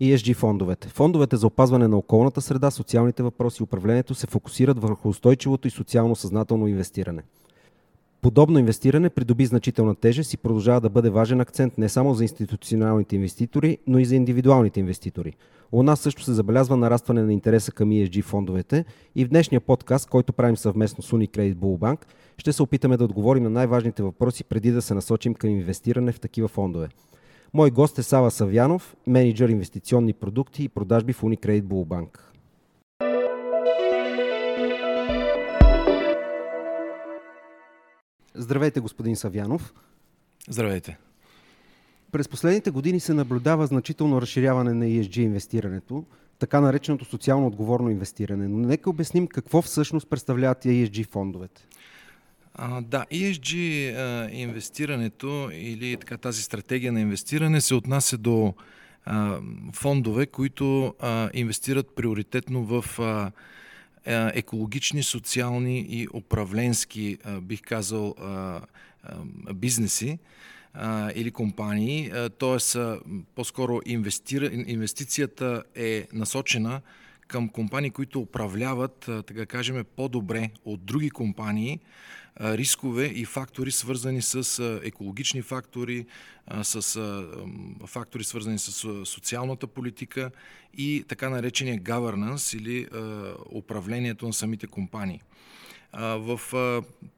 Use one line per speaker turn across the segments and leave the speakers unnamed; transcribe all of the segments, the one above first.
ESG фондовете. Фондовете за опазване на околната среда, социалните въпроси и управлението се фокусират върху устойчивото и социално съзнателно инвестиране. Подобно инвестиране придоби значителна тежест и продължава да бъде важен акцент не само за институционалните инвеститори, но и за индивидуалните инвеститори. У нас също се забелязва нарастване на интереса към ESG фондовете и в днешния подкаст, който правим съвместно с Unicredit Bullbank, ще се опитаме да отговорим на най-важните въпроси преди да се насочим към инвестиране в такива фондове. Мой гост е Сава Савянов, менеджер инвестиционни продукти и продажби в Unicredit Bullbank. Здравейте, господин Савянов.
Здравейте.
През последните години се наблюдава значително разширяване на ESG инвестирането, така нареченото социално отговорно инвестиране. Но нека обясним какво всъщност представляват ESG фондовете.
А, да, ESG а, инвестирането или така тази стратегия на инвестиране се отнася до а, фондове, които а, инвестират приоритетно в а, екологични, социални и управленски, а, бих казал, а, а, бизнеси или компании. Тоест, по-скоро инвестира, инвестицията е насочена към компании, които управляват, така кажем, по-добре от други компании рискове и фактори, свързани с екологични фактори, с фактори, свързани с социалната политика и така наречения governance или управлението на самите компании. В,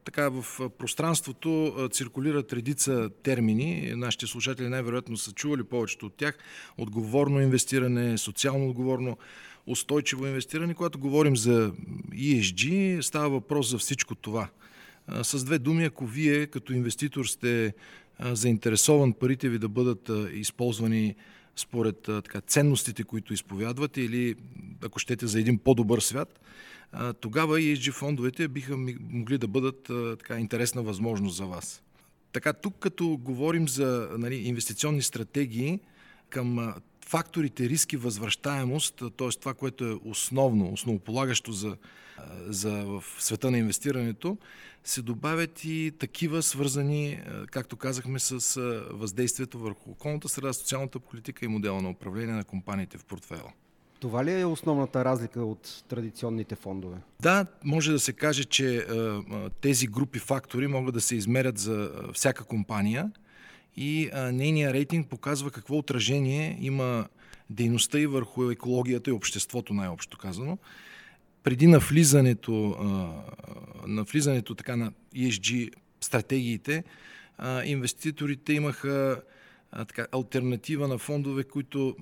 така, в пространството циркулират редица термини. Нашите слушатели най-вероятно са чували повечето от тях. Отговорно инвестиране, социално отговорно, устойчиво инвестиране. Когато говорим за ESG, става въпрос за всичко това. С две думи, ако вие като инвеститор сте заинтересован парите ви да бъдат използвани според така, ценностите, които изповядвате или ако щете за един по-добър свят, тогава ESG фондовете биха могли да бъдат така интересна възможност за вас. Така, тук като говорим за нали, инвестиционни стратегии към факторите риски възвръщаемост, т.е. това, което е основно, основополагащо за, за в света на инвестирането, се добавят и такива свързани, както казахме, с въздействието върху околната среда, социалната политика и модела на управление на компаниите в портфела.
Това ли е основната разлика от традиционните фондове?
Да, може да се каже, че тези групи фактори могат да се измерят за всяка компания и нейния рейтинг показва какво отражение има дейността и върху екологията и обществото, най-общо казано. Преди навлизането, навлизането така на ESG стратегиите, инвеститорите имаха така, альтернатива на фондове, които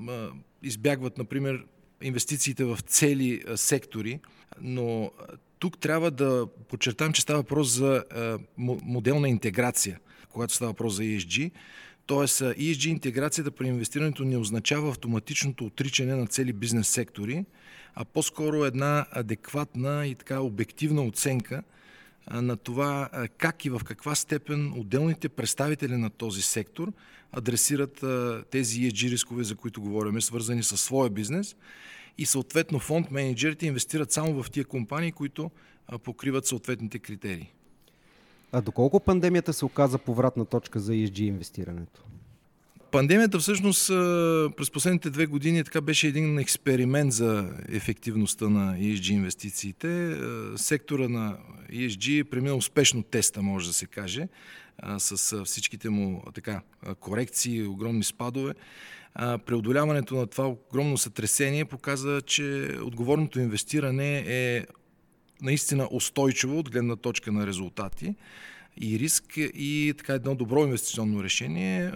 избягват, например, инвестициите в цели сектори, но тук трябва да подчертам, че става въпрос за моделна интеграция, когато става въпрос за ESG. Тоест, ESG интеграцията при инвестирането не означава автоматичното отричане на цели бизнес сектори, а по-скоро една адекватна и така обективна оценка на това как и в каква степен отделните представители на този сектор адресират тези ESG рискове, за които говорим, свързани с своя бизнес и съответно фонд менеджерите инвестират само в тия компании, които покриват съответните критерии.
А доколко пандемията се оказа повратна точка за ESG инвестирането?
Пандемията всъщност през последните две години така беше един експеримент за ефективността на ESG инвестициите. Сектора на ESG премина успешно теста, може да се каже, с всичките му така, корекции, огромни спадове. Преодоляването на това огромно сътресение показа, че отговорното инвестиране е наистина устойчиво от гледна точка на резултати и риск и така едно добро инвестиционно решение,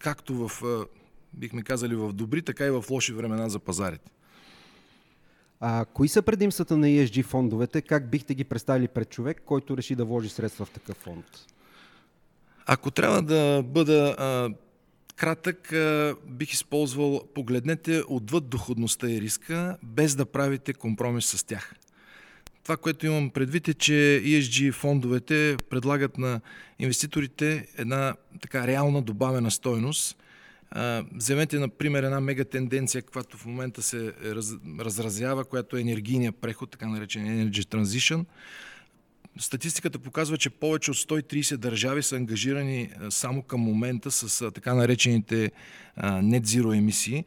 както в, бихме казали, в добри, така и в лоши времена за пазарите.
А кои са предимствата на ESG фондовете? Как бихте ги представили пред човек, който реши да вложи средства в такъв фонд?
Ако трябва да бъда а, кратък, а, бих използвал погледнете отвъд доходността и риска, без да правите компромис с тях. Това, което имам предвид е, че ESG фондовете предлагат на инвеститорите една така реална добавена стойност. Вземете, например, една мега тенденция, която в момента се раз, разразява, която е енергийния преход, така наречен Energy Transition. Статистиката показва, че повече от 130 държави са ангажирани само към момента с така наречените net zero емисии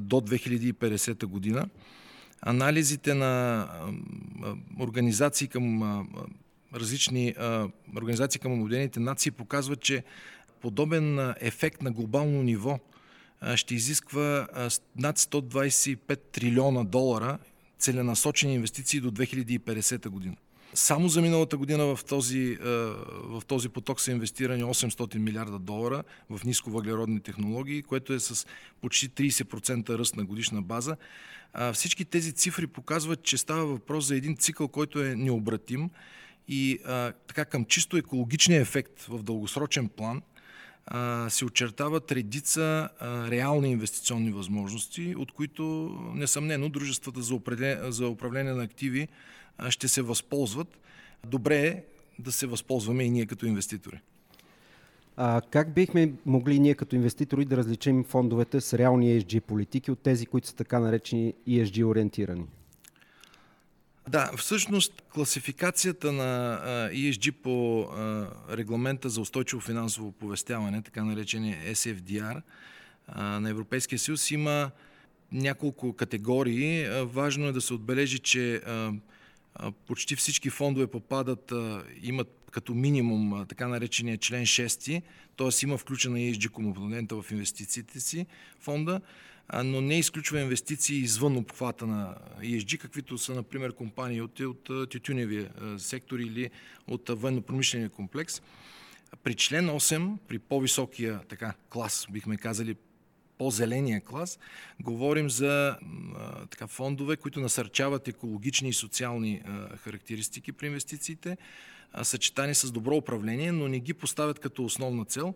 до 2050 година. Анализите на организации към различни организации към Обединените нации показват, че подобен ефект на глобално ниво ще изисква над 125 трилиона долара целенасочени инвестиции до 2050 година. Само за миналата година в този, в този поток са инвестирани 800 милиарда долара в нисковъглеродни технологии, което е с почти 30% ръст на годишна база. Всички тези цифри показват, че става въпрос за един цикъл, който е необратим и така към чисто екологичния ефект в дългосрочен план се очертават редица реални инвестиционни възможности, от които несъмнено дружествата за управление на активи ще се възползват. Добре е да се възползваме и ние като инвеститори.
А как бихме могли ние като инвеститори да различим фондовете с реални ESG политики от тези, които са така наречени ESG ориентирани?
Да, всъщност класификацията на ESG по регламента за устойчиво финансово оповестяване, така наречения SFDR на Европейския съюз, има няколко категории. Важно е да се отбележи, че почти всички фондове попадат, имат като минимум така наречения член 6, т.е. има включена ESG компонента в инвестициите си фонда, но не изключва инвестиции извън обхвата на ESG, каквито са, например, компании от, от тютюневия сектор или от военно-промишления комплекс. При член 8, при по-високия така, клас, бихме казали, по-зеления клас, говорим за а, така, фондове, които насърчават екологични и социални а, характеристики при инвестициите, а, съчетани с добро управление, но не ги поставят като основна цел.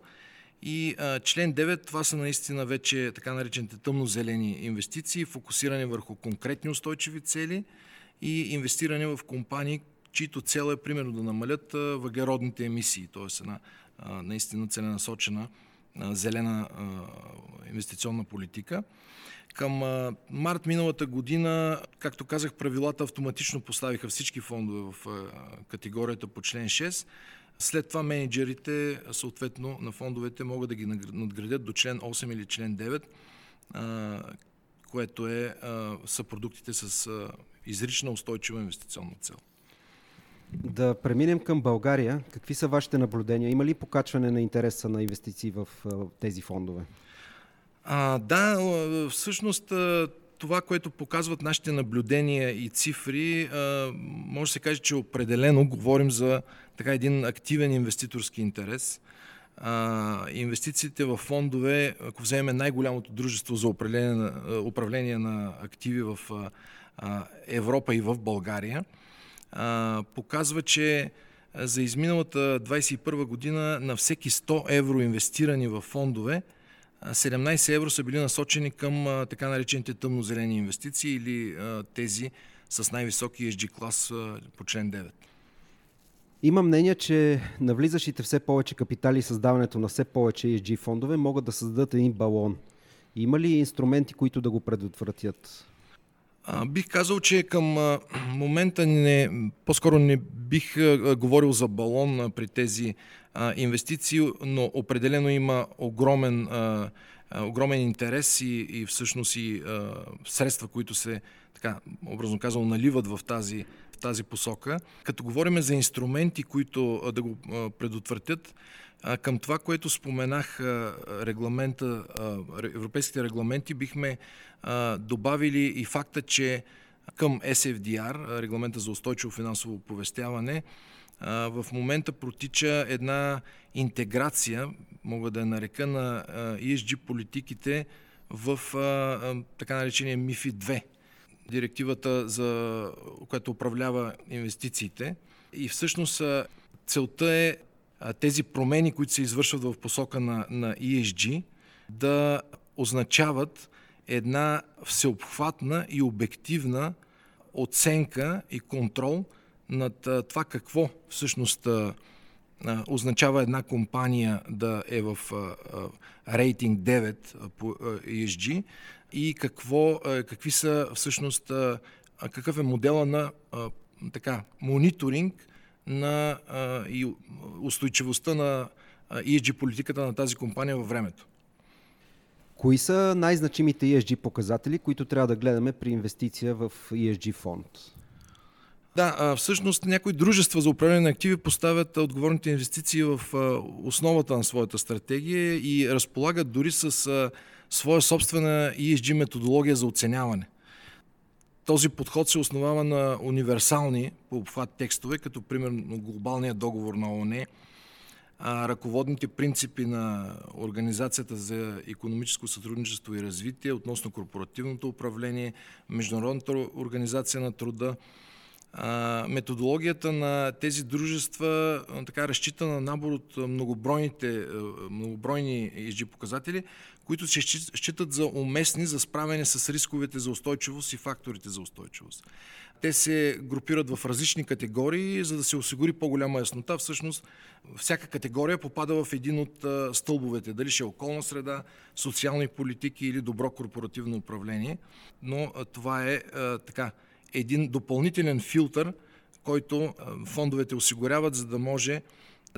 И а, член 9, това са наистина вече така наречените тъмнозелени инвестиции, фокусирани върху конкретни устойчиви цели и инвестиране в компании, чието цел е примерно да намалят а, въглеродните емисии, т.е. една а, наистина целенасочена зелена инвестиционна политика. Към март миналата година, както казах, правилата автоматично поставиха всички фондове в категорията по член 6. След това менеджерите, съответно, на фондовете могат да ги надградят до член 8 или член 9, което е, са продуктите с изрична устойчива инвестиционна цел.
Да преминем към България. Какви са вашите наблюдения? Има ли покачване на интереса на инвестиции в тези фондове?
А, да, всъщност това, което показват нашите наблюдения и цифри, може да се каже, че определено говорим за така един активен инвеститорски интерес. инвестициите в фондове, ако вземем най-голямото дружество за управление управление на активи в Европа и в България, показва, че за изминалата 21 година на всеки 100 евро инвестирани в фондове, 17 евро са били насочени към така наречените тъмнозелени инвестиции или тези с най-високи ESG клас по член 9.
Има мнение, че навлизащите все повече капитали и създаването на все повече ESG фондове могат да създадат един балон. Има ли инструменти, които да го предотвратят?
Бих казал, че към момента не, по-скоро не бих говорил за балон при тези инвестиции, но определено има огромен, огромен интерес и, и всъщност и средства, които се, така, образно казано, наливат в тази, тази посока. Като говорим за инструменти, които да го предотвратят, към това, което споменах, регламента, европейските регламенти, бихме добавили и факта, че към SFDR, регламента за устойчиво финансово оповестяване, в момента протича една интеграция, мога да я нарека, на ESG политиките в така наречения МИФИ 2, директивата, за, която управлява инвестициите. И всъщност целта е тези промени, които се извършват в посока на, на ESG, да означават една всеобхватна и обективна оценка и контрол над това какво всъщност означава една компания да е в рейтинг 9 по ESG и какво, какви са всъщност какъв е модела на така, мониторинг на и устойчивостта на ESG политиката на тази компания във времето.
Кои са най-значимите ESG показатели, които трябва да гледаме при инвестиция в ESG фонд?
Да, всъщност някои дружества за управление на активи поставят отговорните инвестиции в основата на своята стратегия и разполагат дори с своя собствена ESG методология за оценяване. Този подход се основава на универсални по обхват текстове, като примерно глобалния договор на ООН, ръководните принципи на Организацията за економическо сътрудничество и развитие относно корпоративното управление, Международната организация на труда, методологията на тези дружества така разчита на набор от многобройните, многобройни ESG показатели, които се считат за уместни за справяне с рисковете за устойчивост и факторите за устойчивост. Те се групират в различни категории, за да се осигури по-голяма яснота. Всъщност, всяка категория попада в един от стълбовете. Дали ще е околна среда, социални политики или добро корпоративно управление. Но това е така един допълнителен филтър, който фондовете осигуряват, за да може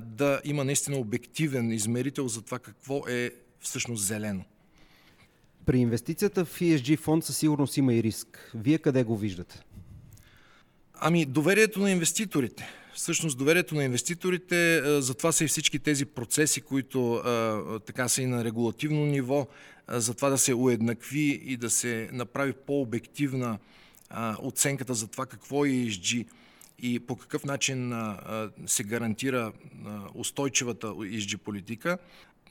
да има наистина обективен измерител за това какво е всъщност зелено.
При инвестицията в ESG фонд със сигурност има и риск. Вие къде го виждате?
Ами, доверието на инвеститорите. Всъщност, доверието на инвеститорите, затова са и всички тези процеси, които така са и на регулативно ниво, за това да се уеднакви и да се направи по-обективна оценката за това какво е ESG и по какъв начин се гарантира устойчивата ESG политика.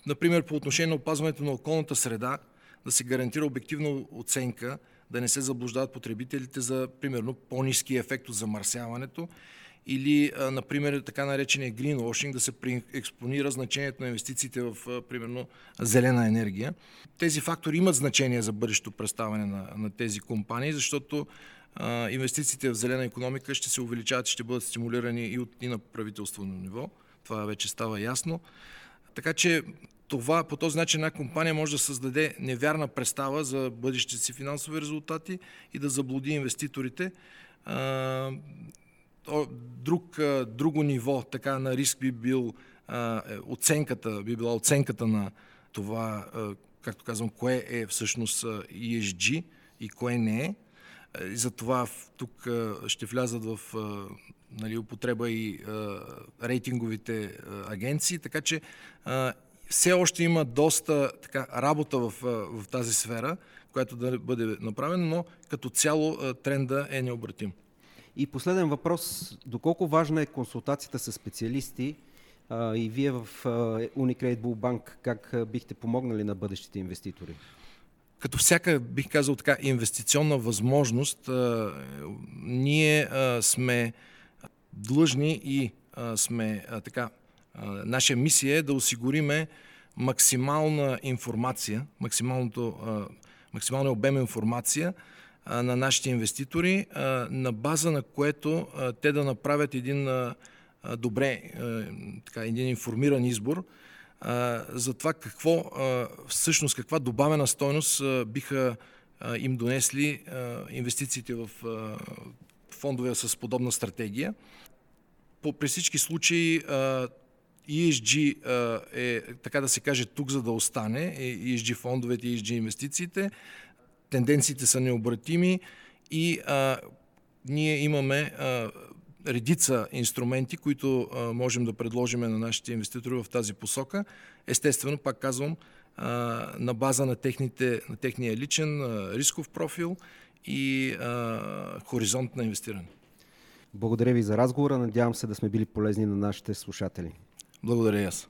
Например, по отношение на опазването на околната среда, да се гарантира обективна оценка, да не се заблуждават потребителите за, примерно, по-низки ефект от замърсяването или, например, така наречения greenwashing, да се експонира значението на инвестициите в, примерно, зелена енергия. Тези фактори имат значение за бъдещето представяне на, на тези компании, защото а, инвестициите в зелена економика ще се увеличават и ще бъдат стимулирани и, от, и на правителствено ниво. Това вече става ясно. Така че това, по този начин една компания може да създаде невярна представа за бъдещите си финансови резултати и да заблуди инвеститорите. Друг, друго ниво така на риск би бил е, оценката, би била оценката на това, както казвам, кое е всъщност ESG и кое не е. И затова тук ще влязат в нали, употреба и рейтинговите агенции, така че все още има доста така, работа в, в тази сфера, която да бъде направена, но като цяло тренда е необратим.
И последен въпрос. Доколко важна е консултацията с специалисти а, и вие в Unicredit Bull Bank как бихте помогнали на бъдещите инвеститори?
Като всяка, бих казал така, инвестиционна възможност, а, ние а, сме длъжни и а, сме а, така наша мисия е да осигуриме максимална информация, максималното, максималния обем информация на нашите инвеститори, на база на което те да направят един добре, така, един информиран избор за това какво всъщност каква добавена стойност биха им донесли инвестициите в фондове с подобна стратегия. По, при всички случаи ESG е, така да се каже, тук за да остане, ESG фондовете, ESG инвестициите, тенденциите са необратими и а, ние имаме а, редица инструменти, които а, можем да предложим на нашите инвеститори в тази посока. Естествено, пак казвам, а, на база на, техните, на техния личен а, рисков профил и а, хоризонт на инвестиране.
Благодаря ви за разговора. Надявам се да сме били полезни на нашите слушатели.
Благодаря и аз.